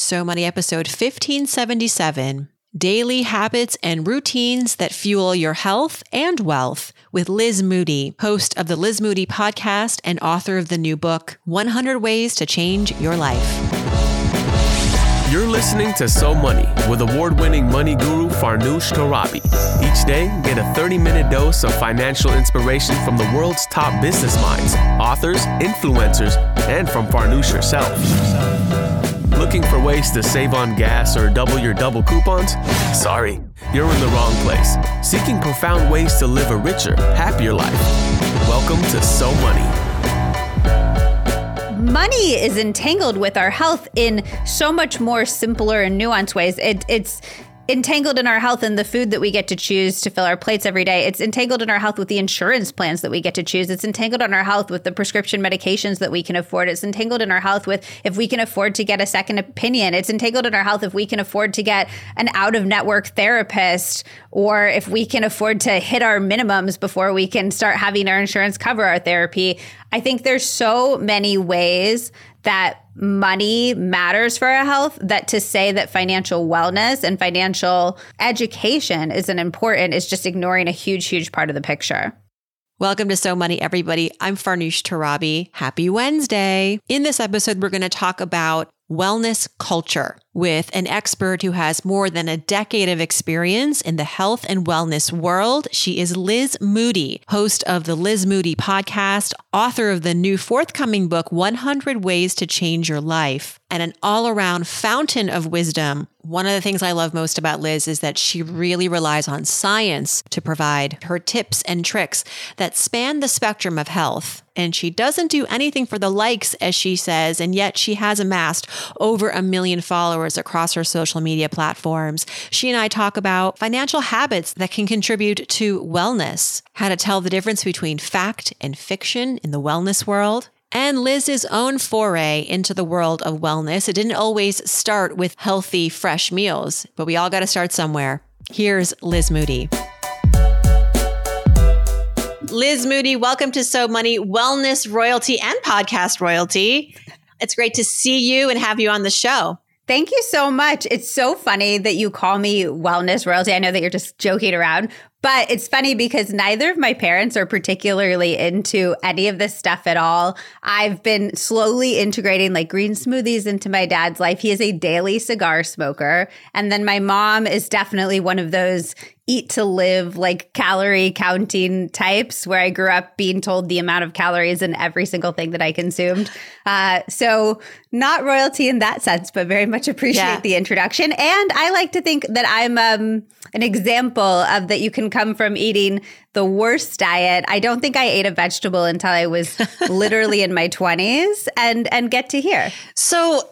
So Money episode 1577 Daily Habits and Routines That Fuel Your Health and Wealth with Liz Moody, host of the Liz Moody podcast and author of the new book, 100 Ways to Change Your Life. You're listening to So Money with award winning money guru Farnoosh Torabi. Each day, get a 30 minute dose of financial inspiration from the world's top business minds, authors, influencers, and from Farnoosh herself. Looking for ways to save on gas or double your double coupons? Sorry, you're in the wrong place. Seeking profound ways to live a richer, happier life. Welcome to So Money money is entangled with our health in so much more simpler and nuanced ways. It, it's entangled in our health and the food that we get to choose to fill our plates every day. It's entangled in our health with the insurance plans that we get to choose. It's entangled in our health with the prescription medications that we can afford. It's entangled in our health with if we can afford to get a second opinion. It's entangled in our health if we can afford to get an out of network therapist or if we can afford to hit our minimums before we can start having our insurance cover our therapy. I think there's so many ways that money matters for our health that to say that financial wellness and financial education isn't important is just ignoring a huge huge part of the picture Welcome to So Money, everybody. I'm Farnoosh Torabi. Happy Wednesday. In this episode, we're going to talk about wellness culture with an expert who has more than a decade of experience in the health and wellness world. She is Liz Moody, host of the Liz Moody podcast, author of the new forthcoming book, 100 Ways to Change Your Life, and an all around fountain of wisdom. One of the things I love most about Liz is that she really relies on science to provide her tips and tricks that span the spectrum of health. And she doesn't do anything for the likes, as she says, and yet she has amassed over a million followers across her social media platforms. She and I talk about financial habits that can contribute to wellness, how to tell the difference between fact and fiction in the wellness world, and Liz's own foray into the world of wellness. It didn't always start with healthy, fresh meals, but we all got to start somewhere. Here's Liz Moody. Liz Moody, welcome to So Money Wellness Royalty and Podcast Royalty. It's great to see you and have you on the show. Thank you so much. It's so funny that you call me wellness royalty. I know that you're just joking around, but it's funny because neither of my parents are particularly into any of this stuff at all. I've been slowly integrating like green smoothies into my dad's life. He is a daily cigar smoker. And then my mom is definitely one of those eat to live, like calorie counting types, where I grew up being told the amount of calories in every single thing that I consumed. Uh, so, not royalty in that sense, but very much appreciate yeah. the introduction. And I like to think that I'm um, an example of that you can come from eating the worst diet. I don't think I ate a vegetable until I was literally in my 20s and and get to here. So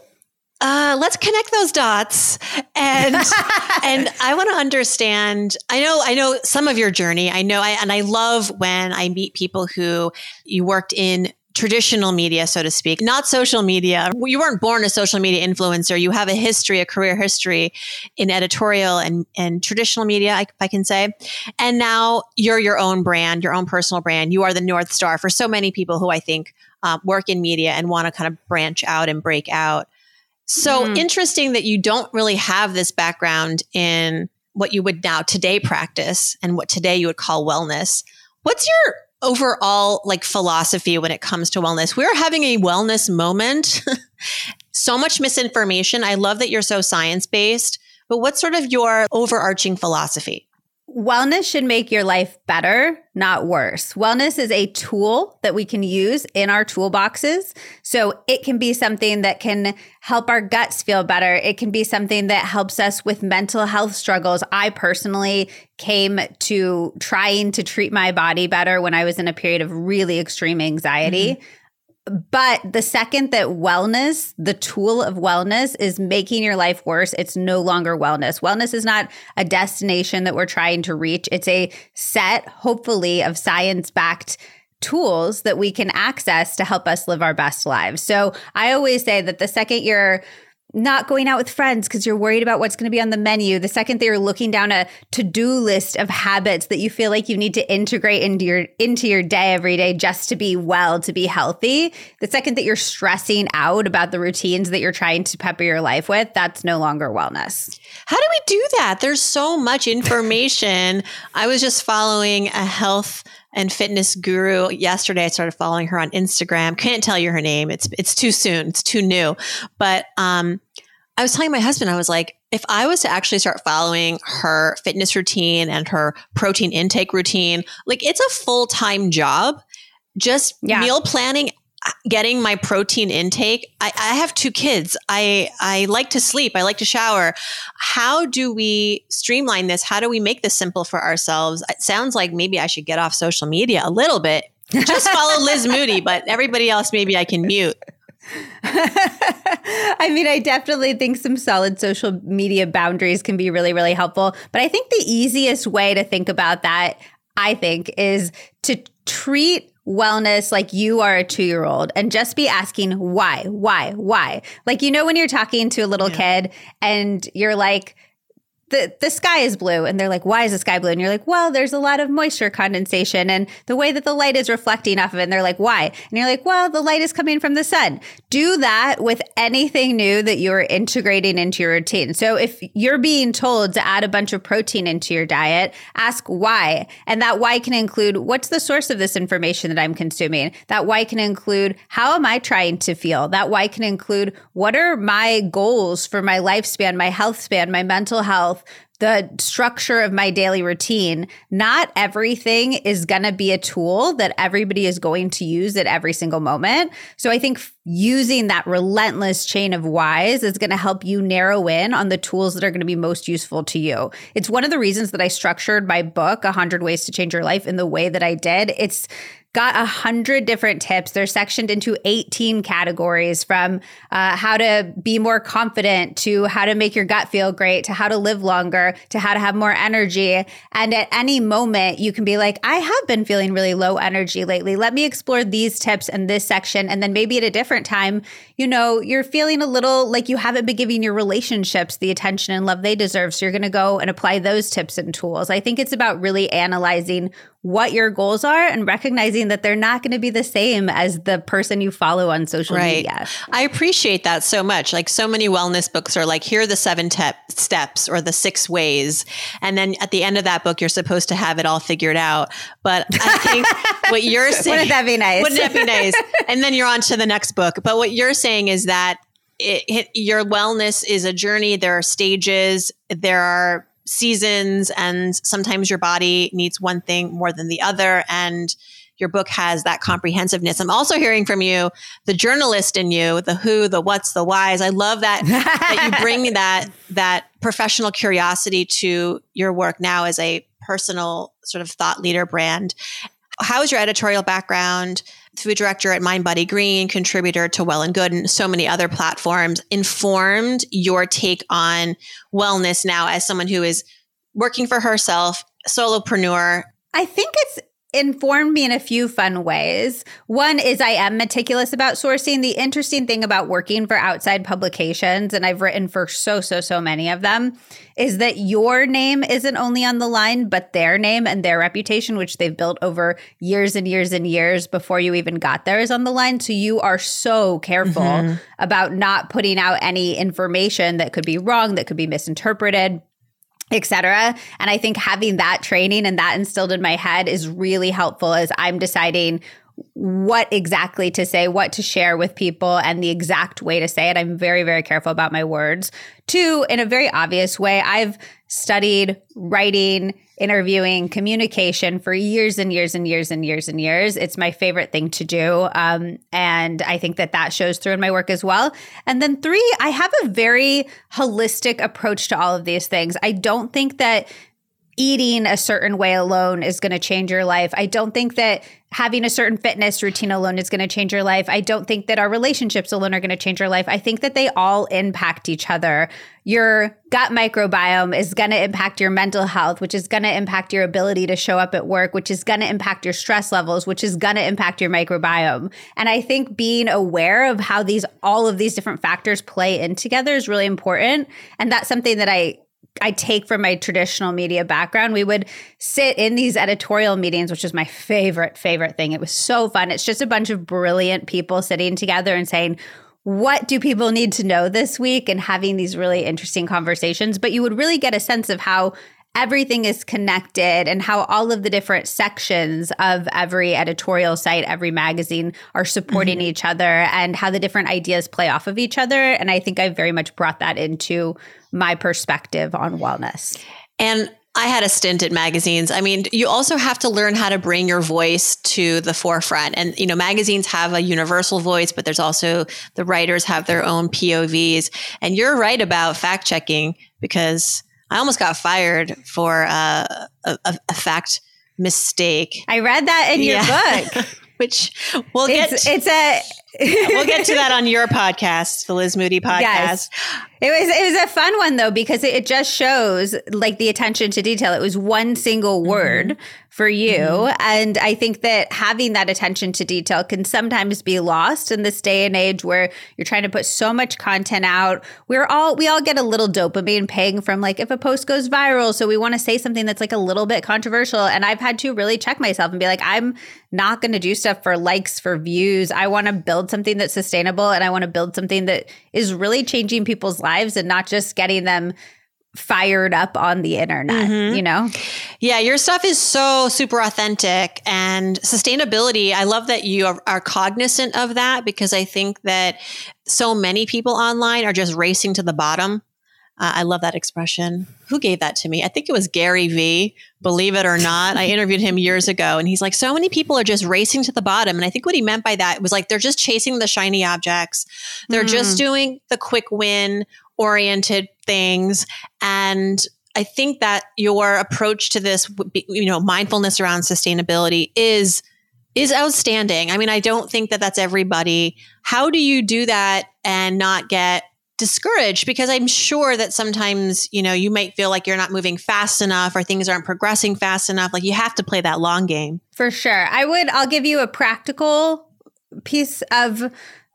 uh, let's connect those dots and and I want to understand. I know I know some of your journey. I know I and I love when I meet people who you worked in traditional media, so to speak, not social media. You weren't born a social media influencer. You have a history, a career history in editorial and, and traditional media, if I can say. And now you're your own brand, your own personal brand. You are the North Star for so many people who I think um, work in media and want to kind of branch out and break out. So mm. interesting that you don't really have this background in what you would now today practice and what today you would call wellness. What's your overall like philosophy when it comes to wellness? We're having a wellness moment. so much misinformation. I love that you're so science based, but what's sort of your overarching philosophy? Wellness should make your life better, not worse. Wellness is a tool that we can use in our toolboxes. So it can be something that can help our guts feel better. It can be something that helps us with mental health struggles. I personally came to trying to treat my body better when I was in a period of really extreme anxiety. Mm-hmm. But the second that wellness, the tool of wellness, is making your life worse, it's no longer wellness. Wellness is not a destination that we're trying to reach, it's a set, hopefully, of science backed tools that we can access to help us live our best lives. So I always say that the second you're not going out with friends because you're worried about what's going to be on the menu. The second that you're looking down a to-do list of habits that you feel like you need to integrate into your into your day every day just to be well, to be healthy. The second that you're stressing out about the routines that you're trying to pepper your life with, that's no longer wellness. How do we do that? There's so much information. I was just following a health and fitness guru yesterday. I started following her on Instagram. Can't tell you her name. It's it's too soon. It's too new. But um, I was telling my husband, I was like, if I was to actually start following her fitness routine and her protein intake routine, like it's a full time job. Just yeah. meal planning getting my protein intake I, I, have two kids. I i like to sleep. I like to shower. How do we streamline this? How do we make this simple for ourselves? It sounds like maybe i should get off social media a little bit. Just follow liz moody but everybody else maybe i can mute. I mean, I definitely think some solid social media boundaries can be really, really helpful. But I think the easiest way to think about that, I think, is to treat wellness like you are a two year old and just be asking why, why, why. Like, you know, when you're talking to a little yeah. kid and you're like, the, the sky is blue. And they're like, why is the sky blue? And you're like, well, there's a lot of moisture condensation and the way that the light is reflecting off of it. And they're like, why? And you're like, well, the light is coming from the sun. Do that with anything new that you're integrating into your routine. So if you're being told to add a bunch of protein into your diet, ask why. And that why can include what's the source of this information that I'm consuming? That why can include how am I trying to feel? That why can include what are my goals for my lifespan, my health span, my mental health? The structure of my daily routine, not everything is going to be a tool that everybody is going to use at every single moment. So I think using that relentless chain of whys is going to help you narrow in on the tools that are going to be most useful to you. It's one of the reasons that I structured my book, 100 Ways to Change Your Life, in the way that I did. It's got a hundred different tips. They're sectioned into 18 categories from uh, how to be more confident to how to make your gut feel great to how to live longer to how to have more energy. And at any moment, you can be like, I have been feeling really low energy lately. Let me explore these tips in this section. And then maybe at a different time, you know, you're feeling a little like you haven't been giving your relationships the attention and love they deserve. So you're going to go and apply those tips and tools. I think it's about really analyzing what your goals are and recognizing that they're not going to be the same as the person you follow on social right. media. I appreciate that so much. Like so many wellness books are like, here are the seven te- steps or the six ways. And then at the end of that book, you're supposed to have it all figured out. But I think what you're saying. Wouldn't that be nice? Wouldn't that be nice? and then you're on to the next book. But what you're saying is that it, it, your wellness is a journey. There are stages. There are seasons and sometimes your body needs one thing more than the other and your book has that comprehensiveness. I'm also hearing from you, the journalist in you, the who, the what's, the whys. I love that that you bring that that professional curiosity to your work now as a personal sort of thought leader brand. How is your editorial background? Food director at Mind Body Green, contributor to Well and Good, and so many other platforms, informed your take on wellness now as someone who is working for herself, solopreneur? I think it's informed me in a few fun ways. One is I am meticulous about sourcing. The interesting thing about working for outside publications, and I've written for so, so, so many of them, is that your name isn't only on the line, but their name and their reputation, which they've built over years and years and years before you even got there, is on the line. So you are so careful mm-hmm. about not putting out any information that could be wrong, that could be misinterpreted etc. And I think having that training and that instilled in my head is really helpful as I'm deciding what exactly to say, what to share with people, and the exact way to say it. I'm very, very careful about my words. Two, in a very obvious way, I've studied writing interviewing, communication for years and years and years and years and years. It's my favorite thing to do. Um, and I think that that shows through in my work as well. And then three, I have a very holistic approach to all of these things. I don't think that eating a certain way alone is going to change your life. I don't think that having a certain fitness routine alone is going to change your life. I don't think that our relationships alone are going to change your life. I think that they all impact each other. Your gut microbiome is going to impact your mental health, which is going to impact your ability to show up at work, which is going to impact your stress levels, which is going to impact your microbiome. And I think being aware of how these all of these different factors play in together is really important. And that's something that I I take from my traditional media background. We would sit in these editorial meetings, which is my favorite, favorite thing. It was so fun. It's just a bunch of brilliant people sitting together and saying, what do people need to know this week? And having these really interesting conversations. But you would really get a sense of how everything is connected and how all of the different sections of every editorial site, every magazine are supporting mm-hmm. each other and how the different ideas play off of each other. And I think I've very much brought that into my perspective on wellness. And I had a stint at magazines. I mean, you also have to learn how to bring your voice to the forefront. And, you know, magazines have a universal voice, but there's also the writers have their own POVs. And you're right about fact checking because I almost got fired for uh, a, a, fact mistake. I read that in your book. Which we'll get. It's, it's a. we'll get to that on your podcast, the Liz Moody podcast. Yes. It was it was a fun one though because it, just shows like the attention to detail. It was one single mm-hmm. word. For you, mm-hmm. and I think that having that attention to detail can sometimes be lost in this day and age where you're trying to put so much content out. We're all we all get a little dopamine ping from like if a post goes viral, so we want to say something that's like a little bit controversial. And I've had to really check myself and be like, I'm not going to do stuff for likes for views. I want to build something that's sustainable, and I want to build something that is really changing people's lives lives and not just getting them fired up on the internet, mm-hmm. you know? Yeah, your stuff is so super authentic and sustainability. I love that you are, are, cognizant of that because I think that so many people online are just racing to the bottom. Uh, I love that expression. Who gave that to me? I think it was Gary Vee, believe it or not. I interviewed him years ago and he's like, so many people are just racing to the bottom. And I think what he meant by that was like, they're just chasing the shiny objects. They're mm. just doing the quick win oriented things. And I think that your approach to this, you know, mindfulness around sustainability is is outstanding. I mean, I don't think that that's everybody. How do you do that and not get discouraged because I'm sure that sometimes, you know, you might feel like you're not moving fast enough or things aren't progressing fast enough. Like you have to play that long game. For sure. I would, I'll give you a practical piece of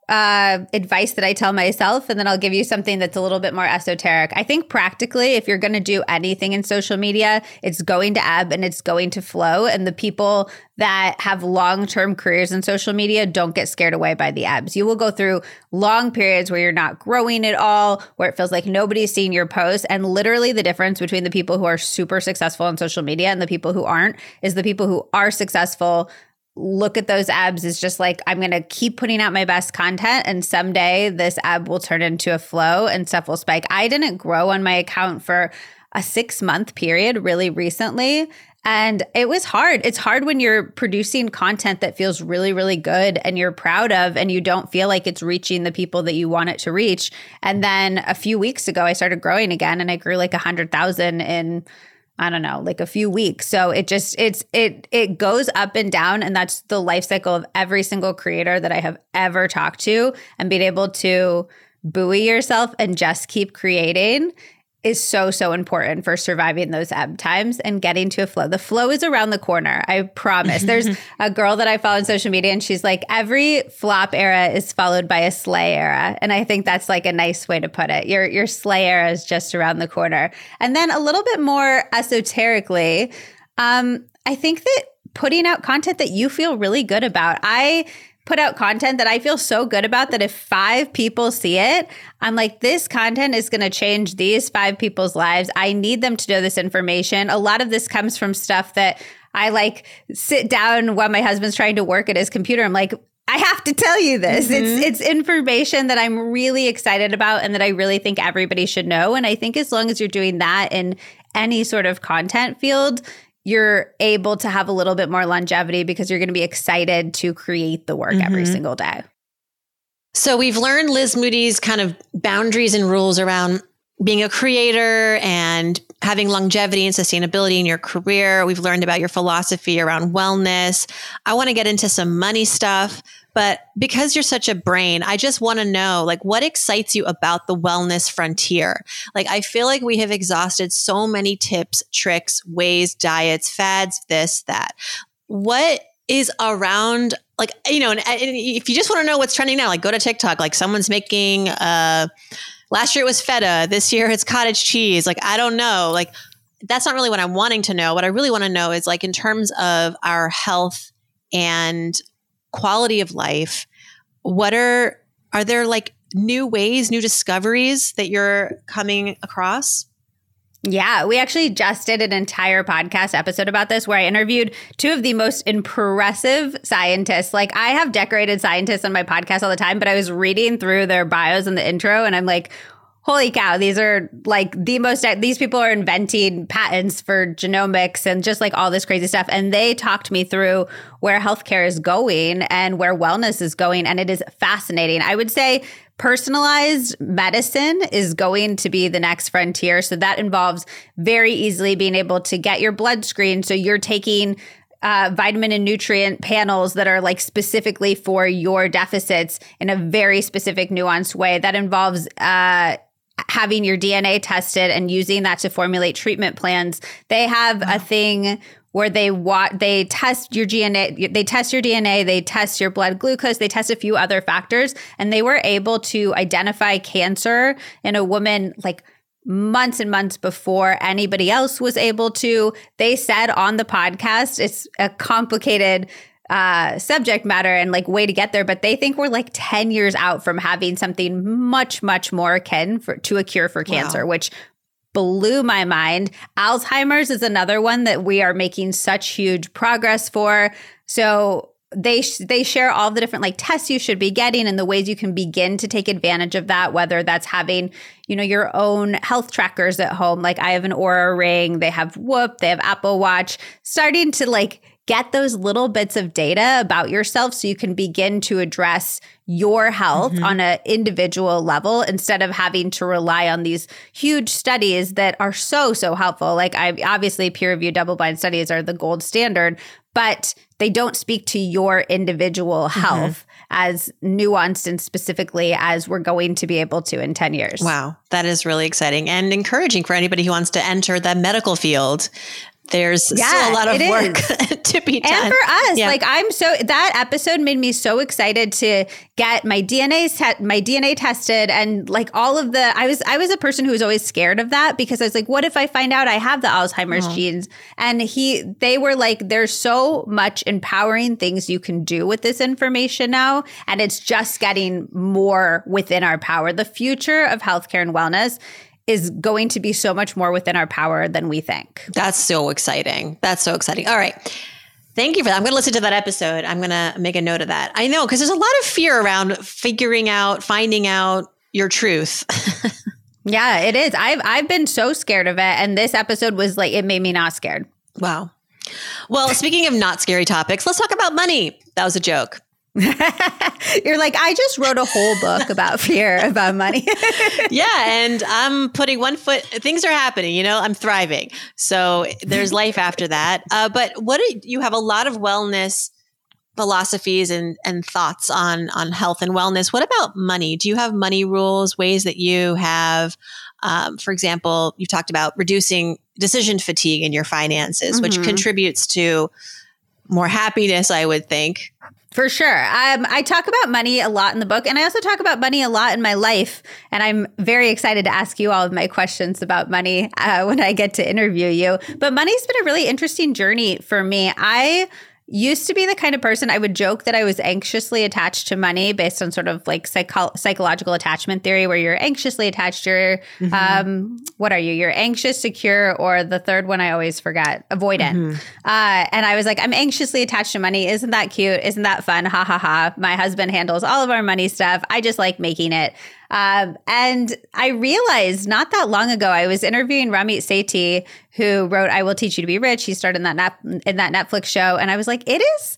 uh, advice that I tell myself, and then I'll give you something that's a little bit more esoteric. I think practically, if you're going to do anything in social media, it's going to ebb and it's going to flow. And the people that have long term careers in social media don't get scared away by the ebbs. You will go through long periods where you're not growing at all, where it feels like nobody's seeing your posts. And literally, the difference between the people who are super successful on social media and the people who aren't is the people who are successful look at those ebbs is just like I'm going to keep putting out my best content and someday this ebb will turn into a flow and stuff will spike. I didn't grow on my account for a 6 month period really recently and it was hard. It's hard when you're producing content that feels really, really good and you're proud of, and you don't feel like it's reaching the people that you want it to reach. And then a few weeks ago, I started growing again and I grew like a hundred thousand in I don't know, like a few weeks. So it just it's it it goes up and down and that's the life cycle of every single creator that I have ever talked to and being able to buoy yourself and just keep creating is so so important for surviving those ebb times and getting to a flow. The flow is around the corner. I promise. There's a girl that I follow on social media and she's like every flop era is followed by a slay era. And I think that's like a nice way to put it. Your your slay era is just around the corner. And then a little bit more esoterically, um I think that putting out content that you feel really good about. I put out content that I feel so good about that if five people see it, I'm like, this content is going to change these five people's lives. I need them to know this information. A lot of this comes from stuff that I like sit down while my husband's trying to work at his computer. I'm like, I have to tell you this. Mm-hmm. It's it's information that I'm really excited about and that I really think everybody should know. And I think as long as you're doing that in any sort of content field, you're able to have a little bit more longevity because you're going to be excited to create the work mm-hmm. every single day. So we've learned Liz Moody's kind of boundaries and rules around being a creator and having longevity and sustainability in your career. We've learned about your philosophy around wellness. I want to get into some money stuff, but because you're such a brain, I just want to know like what excites you about the wellness frontier? Like I feel like we have exhausted so many tips, tricks, ways, diets, fads, this, that. What is around like you know and, and if you just want to know what's trending now like go to tiktok like someone's making uh last year it was feta. This year it's cottage cheese. Like i don't know. Like that's not really what i'm wanting to know. What i really want to know is like in terms of our health and quality of life what are are there like new ways new discoveries that you're coming across yeah, we actually just did an entire podcast episode about this where I interviewed two of the most impressive scientists. Like, I have decorated scientists on my podcast all the time, but I was reading through their bios in the intro and I'm like, holy cow, these are like the most, these people are inventing patents for genomics and just like all this crazy stuff. And they talked me through where healthcare is going and where wellness is going. And it is fascinating. I would say personalized medicine is going to be the next frontier. So that involves very easily being able to get your blood screen. So you're taking uh, vitamin and nutrient panels that are like specifically for your deficits in a very specific, nuanced way. That involves uh, having your DNA tested and using that to formulate treatment plans. They have a thing where they want they test your DNA, they test your DNA, they test your blood glucose, they test a few other factors, and they were able to identify cancer in a woman like months and months before anybody else was able to. They said on the podcast, it's a complicated uh, subject matter and like way to get there, but they think we're like 10 years out from having something much, much more akin for, to a cure for cancer, wow. which blew my mind. Alzheimer's is another one that we are making such huge progress for. So they sh- they share all the different like tests you should be getting and the ways you can begin to take advantage of that whether that's having you know your own health trackers at home like I have an Oura ring they have Whoop they have Apple Watch starting to like get those little bits of data about yourself so you can begin to address your health mm-hmm. on an individual level instead of having to rely on these huge studies that are so so helpful like i obviously peer reviewed double blind studies are the gold standard but they don't speak to your individual mm-hmm. health mm-hmm. as nuanced and specifically as we're going to be able to in 10 years. Wow, that is really exciting and encouraging for anybody who wants to enter the medical field there's yeah, still a lot of work to be done. And for us, yeah. like I'm so that episode made me so excited to get my DNA te- my DNA tested and like all of the I was I was a person who was always scared of that because I was like, what if I find out I have the Alzheimer's oh. genes? And he they were like, there's so much empowering things you can do with this information now, and it's just getting more within our power. The future of healthcare and wellness is going to be so much more within our power than we think. That's so exciting. That's so exciting. All right. Thank you for that. I'm going to listen to that episode. I'm going to make a note of that. I know because there's a lot of fear around figuring out, finding out your truth. yeah, it is. I've I've been so scared of it and this episode was like it made me not scared. Wow. Well, speaking of not scary topics, let's talk about money. That was a joke. You're like, I just wrote a whole book about fear about money. yeah. And I'm putting one foot, things are happening, you know, I'm thriving. So there's life after that. Uh, but what do, you have a lot of wellness philosophies and, and thoughts on, on health and wellness. What about money? Do you have money rules, ways that you have, um, for example, you've talked about reducing decision fatigue in your finances, mm-hmm. which contributes to more happiness, I would think. For sure. Um, I talk about money a lot in the book, and I also talk about money a lot in my life. And I'm very excited to ask you all of my questions about money uh, when I get to interview you. But money's been a really interesting journey for me. I used to be the kind of person I would joke that I was anxiously attached to money based on sort of like psycho- psychological attachment theory, where you're anxiously attached. You're, mm-hmm. um, what are you? You're anxious, secure, or the third one I always forget, avoidant. Mm-hmm. Uh, and I was like, I'm anxiously attached to money. Isn't that cute? Isn't that fun? Ha ha ha. My husband handles all of our money stuff. I just like making it. Um, and I realized not that long ago, I was interviewing Ramit Sethi, who wrote "I Will Teach You to Be Rich." He starred in that in that Netflix show, and I was like, it is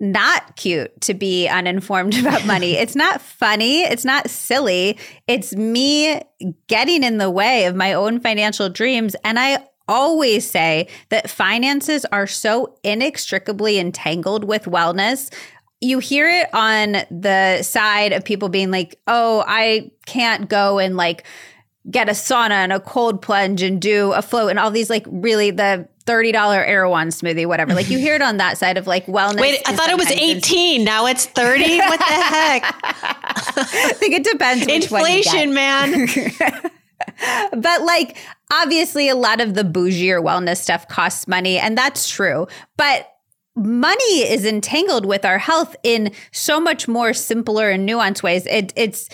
not cute to be uninformed about money. It's not funny. It's not silly. It's me getting in the way of my own financial dreams. And I always say that finances are so inextricably entangled with wellness. You hear it on the side of people being like, oh, I can't go and like, get a sauna and a cold plunge and do a float and all these like really the $30 Erewhon smoothie, whatever. Like you hear it on that side of like wellness. Wait, I thought it was 18. Now it's 30. What the heck? I think it depends. Inflation, man. but like obviously a lot of the bougier wellness stuff costs money and that's true. But money is entangled with our health in so much more simpler and nuanced ways. It, it's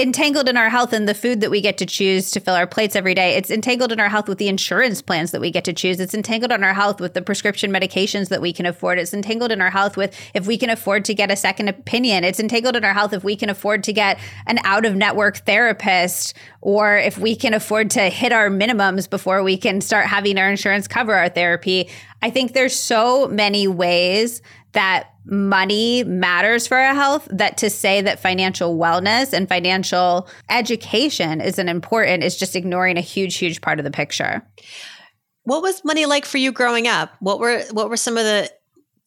entangled in our health and the food that we get to choose to fill our plates every day. It's entangled in our health with the insurance plans that we get to choose. It's entangled in our health with the prescription medications that we can afford. It's entangled in our health with if we can afford to get a second opinion. It's entangled in our health if we can afford to get an out of network therapist or if we can afford to hit our minimums before we can start having our insurance cover our therapy. I think there's so many ways that money matters for our health that to say that financial wellness and financial education isn't important is just ignoring a huge huge part of the picture. What was money like for you growing up? What were what were some of the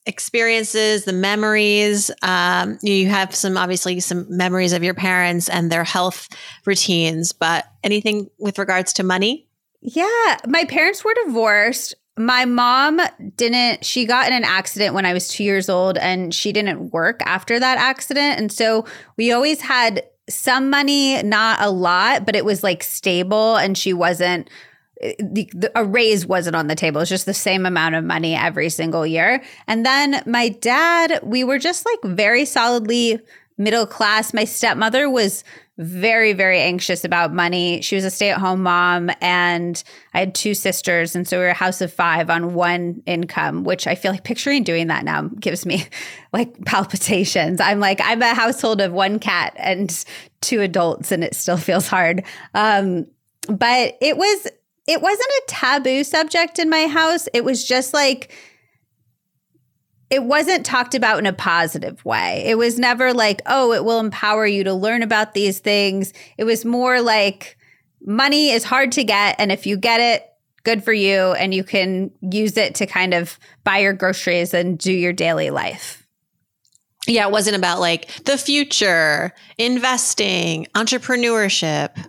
experiences the memories? Um, you have some obviously some memories of your parents and their health routines but anything with regards to money? Yeah my parents were divorced my mom didn't she got in an accident when i was two years old and she didn't work after that accident and so we always had some money not a lot but it was like stable and she wasn't the, the, a raise wasn't on the table. It's just the same amount of money every single year. And then my dad, we were just like very solidly middle class. My stepmother was very, very anxious about money. She was a stay at home mom, and I had two sisters. And so we were a house of five on one income, which I feel like picturing doing that now gives me like palpitations. I'm like, I'm a household of one cat and two adults, and it still feels hard. Um, but it was, it wasn't a taboo subject in my house. It was just like, it wasn't talked about in a positive way. It was never like, oh, it will empower you to learn about these things. It was more like money is hard to get. And if you get it, good for you. And you can use it to kind of buy your groceries and do your daily life. Yeah, it wasn't about like the future, investing, entrepreneurship.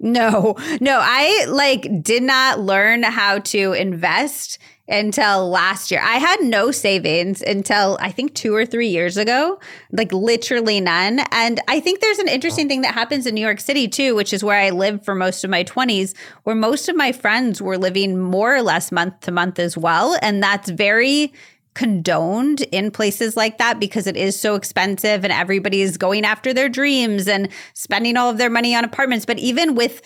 No, no, I like did not learn how to invest until last year. I had no savings until I think two or three years ago, like literally none. And I think there's an interesting thing that happens in New York City too, which is where I lived for most of my 20s, where most of my friends were living more or less month to month as well. And that's very condoned in places like that because it is so expensive and everybody's going after their dreams and spending all of their money on apartments. But even with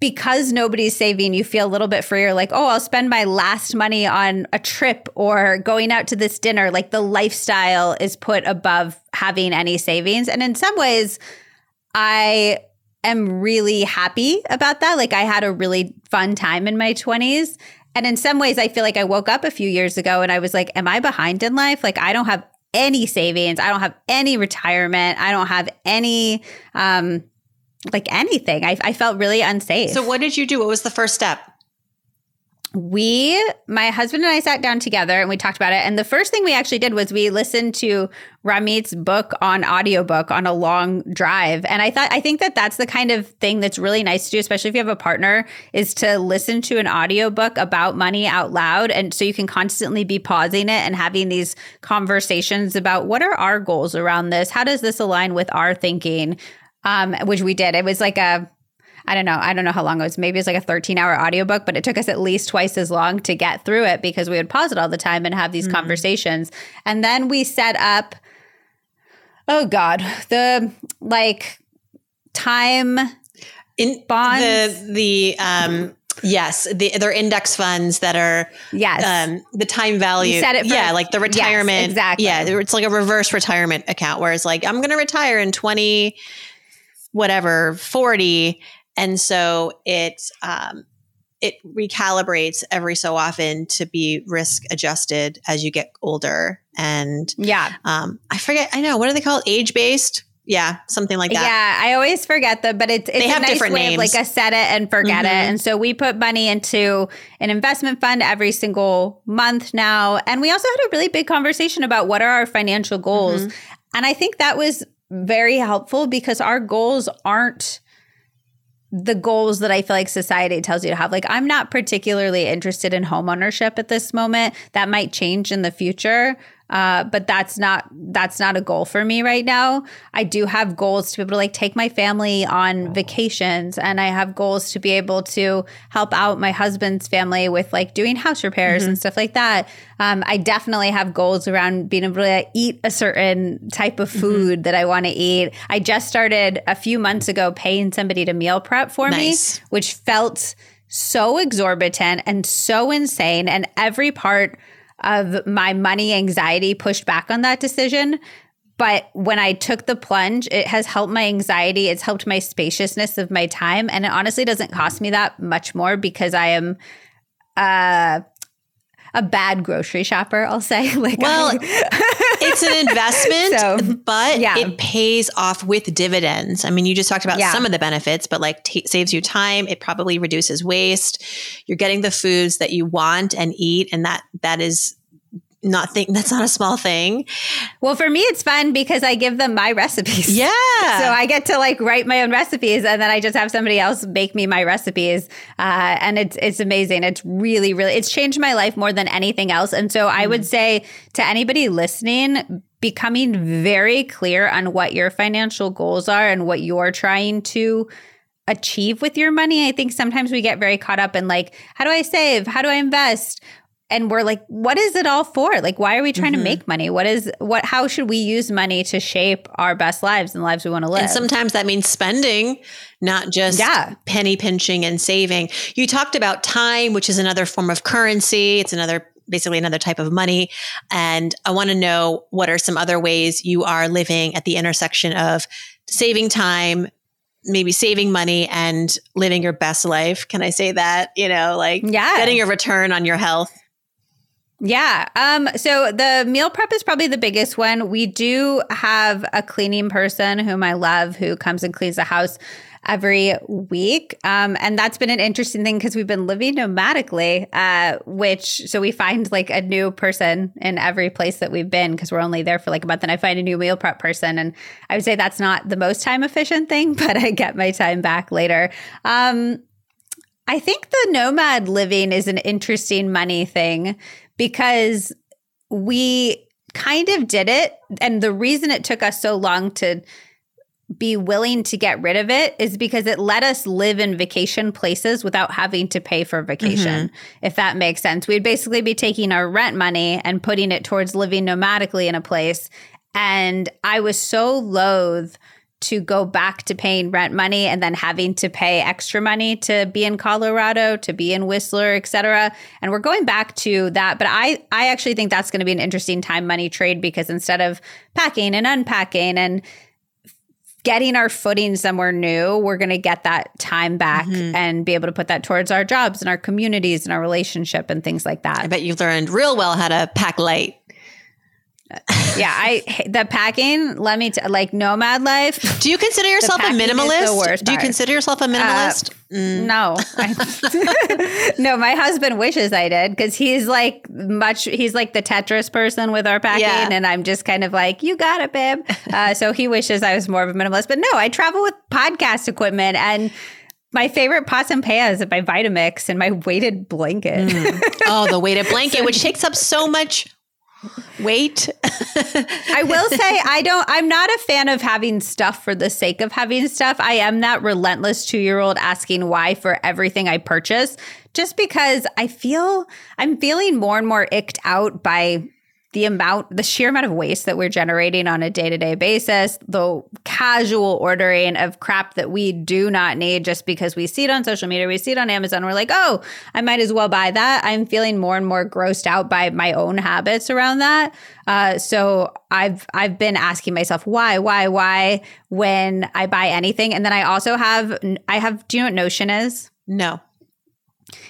because nobody's saving, you feel a little bit freer, like, oh, I'll spend my last money on a trip or going out to this dinner. Like the lifestyle is put above having any savings. And in some ways, I am really happy about that. Like I had a really fun time in my 20s. And in some ways, I feel like I woke up a few years ago and I was like, am I behind in life? Like I don't have any savings. I don't have any retirement. I don't have any um, like anything. I, I felt really unsafe. So, what did you do? What was the first step? We my husband and I sat down together and we talked about it. And the first thing we actually did was we listened to Ramit's book on audiobook on a long drive. And I thought I think that that's the kind of thing that's really nice to do especially if you have a partner is to listen to an audiobook about money out loud. And so you can constantly be pausing it and having these conversations about what are our goals around this? How does this align with our thinking? Um, which we did. It was like a I don't know. I don't know how long it was. Maybe it was like a 13 hour audiobook, but it took us at least twice as long to get through it because we would pause it all the time and have these mm-hmm. conversations. And then we set up, oh God, the like time in bonds. The, the, um, Yes, the, they're index funds that are yes um, the time value. You said it, for, yeah, like the retirement. Yes, exactly. Yeah, it's like a reverse retirement account where it's like I'm going to retire in twenty whatever 40 and so it um it recalibrates every so often to be risk adjusted as you get older. And yeah, um, I forget. I know what are they called? Age based. Yeah, something like that. Yeah, I always forget them, but it's, it's They a have nice different way names. of like a set it and forget it. Mhm. And so we put money into an investment fund every single month now. And we also had a really big conversation about what are our financial goals. Mhm. And I think that was very helpful because our goals aren't the goals that I feel like society tells you to have. Like, I'm not particularly interested in homeownership at this moment. That might change in the future. Uh, but that's not that's not a goal for me right now. I do have goals to be able to like take my family on vacations, and I have goals to be able to help out my husband's family with like doing house repairs and stuff like that. Um, I definitely have goals around being able to eat a certain type of food that I want to eat. I just started a few months ago paying somebody to meal prep for Nice. me, which felt so exorbitant and so insane. And every part of my money anxiety pushed back on that decision. But when I took the plunge, it has helped my anxiety. It's helped my spaciousness of my time. And it honestly doesn't cost me that much more because I am uh, a bad grocery shopper, I'll say. like, Well, it's an investment, So, but yeah. it pays off with dividends. I mean, you just talked about Yeah. some of the benefits, but like t- saves you time. It probably reduces waste. You're getting the foods that you want and eat, and that that is not think that's not a small thing. well, for me, it's fun because I give them my recipes. Yeah. So I get to like write my own recipes, and then I just have somebody else make me my recipes, uh, and it's it's amazing. It's really really it's changed my life more than anything else. And so I would say to anybody listening, becoming very clear on what your financial goals are and what you're trying to achieve with your money. I think sometimes we get very caught up in like, how do I save? How do I invest? And we're like, what is it all for? Like, why are we trying Mhm. to make money? What is what? How should we use money to shape our best lives and the lives we want to live? And sometimes that means spending, not just Yeah. penny pinching and saving. You talked about time, which is another form of currency. It's another basically another type of money. And I want to know what are some other ways you are living at the intersection of saving time, maybe saving money and living your best life. Can I say that? You know, like yeah, getting a return on your health. Yeah. Um, so the meal prep is probably the biggest one. We do have a cleaning person whom I love who comes and cleans the house every week. Um, and that's been an interesting thing because we've been living nomadically, uh, which so we find like a new person in every place that we've been because we're only there for like a month and I find a new meal prep person. And I would say that's not the most time efficient thing, but I get my time back later. Um, I think the nomad living is an interesting money thing because we kind of did it. And the reason it took us so long to be willing to get rid of it is because it let us live in vacation places without having to pay for vacation, mm-hmm. if that makes sense. We'd basically be taking our rent money and putting it towards living nomadically in a place. And I was so loath to go back to paying rent money and then having to pay extra money to be in Colorado, to be in Whistler, et cetera. And we're going back to that. But I, I actually think that's going to be an interesting time money trade because instead of packing and unpacking and getting our footing somewhere new, we're going to get that time back Mhm. and be able to put that towards our jobs and our communities and our relationship and things like that. I bet you learned real well how to pack light. yeah, I the packing. Let me t- like nomad life. Do you consider yourself a packing is the minimalist? Do you consider yourself a minimalist? Mm. No, I- no. My husband wishes I did because he's like much. He's like the Tetris person with our packing, Yeah. and I'm just kind of like, you got it, babe. Uh, so he wishes I was more of a minimalist. But no, I travel with podcast equipment and. My favorite pots and pans my Vitamix and my weighted blanket. Oh, the weighted blanket, which takes up so much weight. I will say I don't I'm not a fan of having stuff for the sake of having stuff. I am that relentless 2-year-old asking why for everything I purchase just because I feel I'm feeling more and more icked out by the amount the sheer amount of waste that we're generating on a day-to-day basis, the casual ordering of crap that we do not need just because we see it on social media, we see it on Amazon, we're like, "Oh, I might as well buy that." I'm feeling more and more grossed out by my own habits around that. Uh, so I've I've been asking myself why, why, why when I buy anything, and then I also have I have. Do you know what Notion is? no.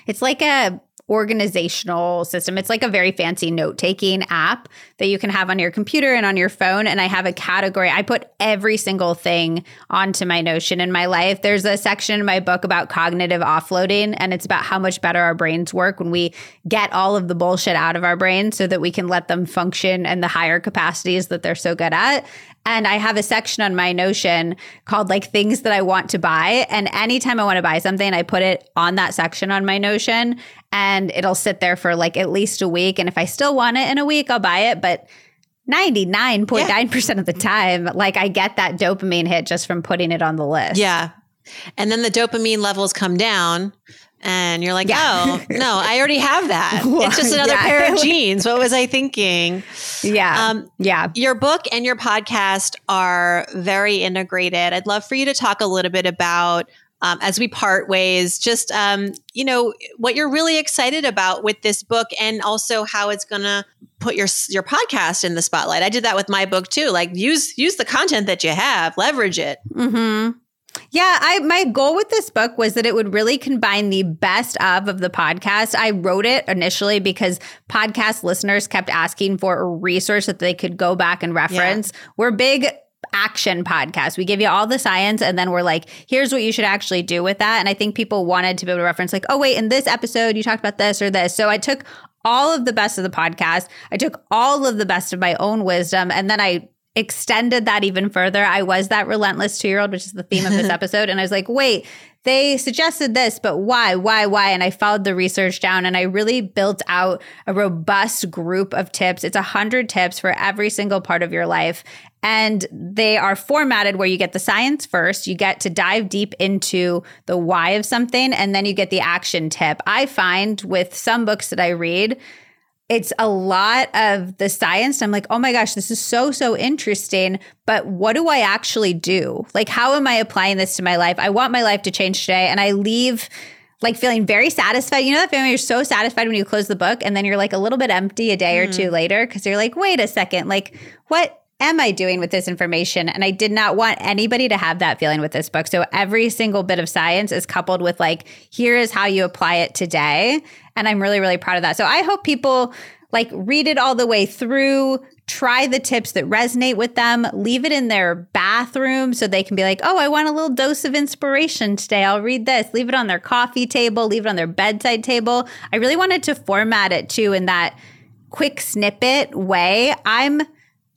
It's like a organizational system. It's like a very fancy note taking app that you can have on your computer and on your phone. And I have a category. I put every single thing onto my Notion in my life. There's a section in my book about cognitive offloading, and it's about how much better our brains work when we get all of the bullshit out of our brains so that we can let them function in the higher capacities that they're so good at. And I have a section on my Notion called like things that I want to buy. And anytime I want to buy something, I put it on that section on my Notion and it'll sit there for like at least a week. And if I still want it in a week, I'll buy it. But 99.9% yeah. of the time, like I get that dopamine hit just from putting it on the list. Yeah. And then the dopamine levels come down and you're like, yeah. oh, no, I already have that. It's just another yeah. pair of jeans. What was I thinking? Yeah. Um, yeah. Your book and your podcast are very integrated. I'd love for you to talk a little bit about. Um, as we part ways, just um, you know what you're really excited about with this book, and also how it's going to put your your podcast in the spotlight. I did that with my book too. Like use use the content that you have, leverage it. Mm-hmm. Yeah, I my goal with this book was that it would really combine the best of of the podcast. I wrote it initially because podcast listeners kept asking for a resource that they could go back and reference. Yeah. We're big action podcast. We give you all the science and then we're like, here's what you should actually do with that. And I think people wanted to be able to reference like, oh wait, in this episode you talked about this or this. So I took all of the best of the podcast. I took all of the best of my own wisdom and then I extended that even further. I was that relentless two year old, which is the theme of this episode. And I was like, wait, they suggested this, but why, why, why? And I followed the research down and I really built out a robust group of tips. It's a hundred tips for every single part of your life. And they are formatted where you get the science first, you get to dive deep into the why of something, and then you get the action tip. I find with some books that I read, it's a lot of the science. I'm like, oh my gosh, this is so, so interesting. But what do I actually do? Like, how am I applying this to my life? I want my life to change today. And I leave like feeling very satisfied. You know that feeling you're so satisfied when you close the book and then you're like a little bit empty a day mm. or two mm. later because you're like, wait a second, like what am I doing with this information? And I did not want anybody to have that feeling with this book. So every single bit of science is coupled with like, here is how you apply it today. And I'm really, really proud of that. So I hope people like read it all the way through, try the tips that resonate with them, leave it in their bathroom so they can be like, oh, I want a little dose of inspiration today. I'll read this. Leave it on their coffee table, leave it on their bedside table. I really wanted to format it too in that quick snippet way. I'm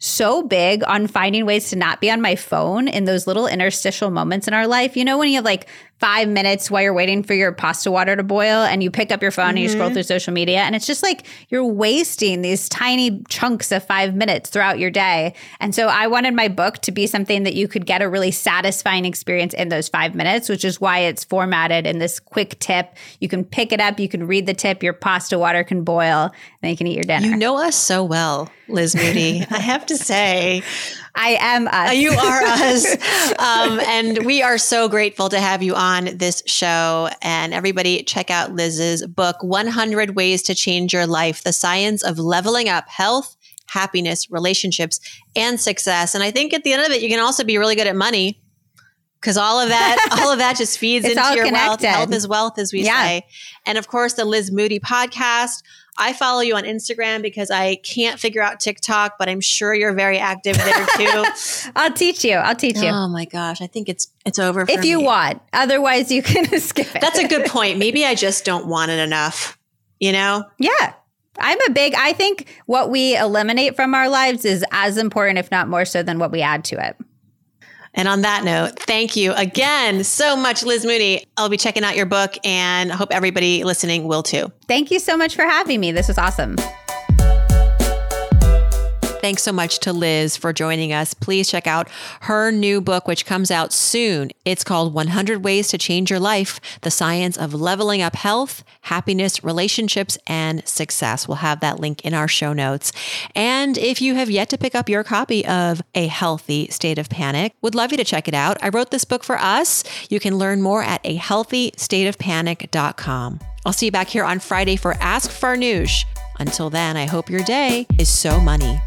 so big on finding ways to not be on my phone in those little interstitial moments in our life. You know, when you have like five minutes while you're waiting for your pasta water to boil and you pick up your phone mm-hmm. and you scroll mm-hmm. through social media, and it's just like you're wasting these tiny chunks of five minutes throughout your day. And so I wanted my book to be something that you could get a really satisfying experience in those five minutes, which is why it's formatted in this quick tip. You can pick it up, you can read the tip, your pasta water can boil, and then you can eat your dinner. You know us so well, Liz Moody. I have to say, I am us. You are us. Um, and we are so grateful to have you on this show. And everybody, check out Liz's book, 100 Ways to Change Your Life The Science of Leveling Up Health, Happiness, Relationships, and Success. And I think at the end of it, you can also be really good at money because all of that all of that just feeds into your connected. wealth health is wealth as we yeah. say and of course the liz moody podcast I follow you on Instagram because I can't figure out TikTok, but I'm sure you're very active there too. I'll teach you. I'll teach you. Oh my gosh, I think it's it's over. if you me. want, otherwise you can skip it. That's a good point. Maybe I just don't want it enough. You know? Yeah. I'm a big. I think what we eliminate from our lives is as important, if not more so, than what we add to it. And on that note, thank you again so much, Liz Moody. I'll be checking out your book and I hope everybody listening will too. Thank you so much for having me. This was awesome. Thanks so much to Liz for joining us. Please check out her new book, which comes out soon. It's called 100 Ways to Change Your Life The Science of Leveling Up Health, Happiness, Relationships, and Success. We'll have that link in our show notes. And if you have yet to pick up your copy of A Healthy State of Panic, would love you to check it out. I wrote this book for us. You can learn more at ahealthystateofpanic.com. I'll see you back here on Friday for Ask Farnoosh. Until then, I hope your day is so money.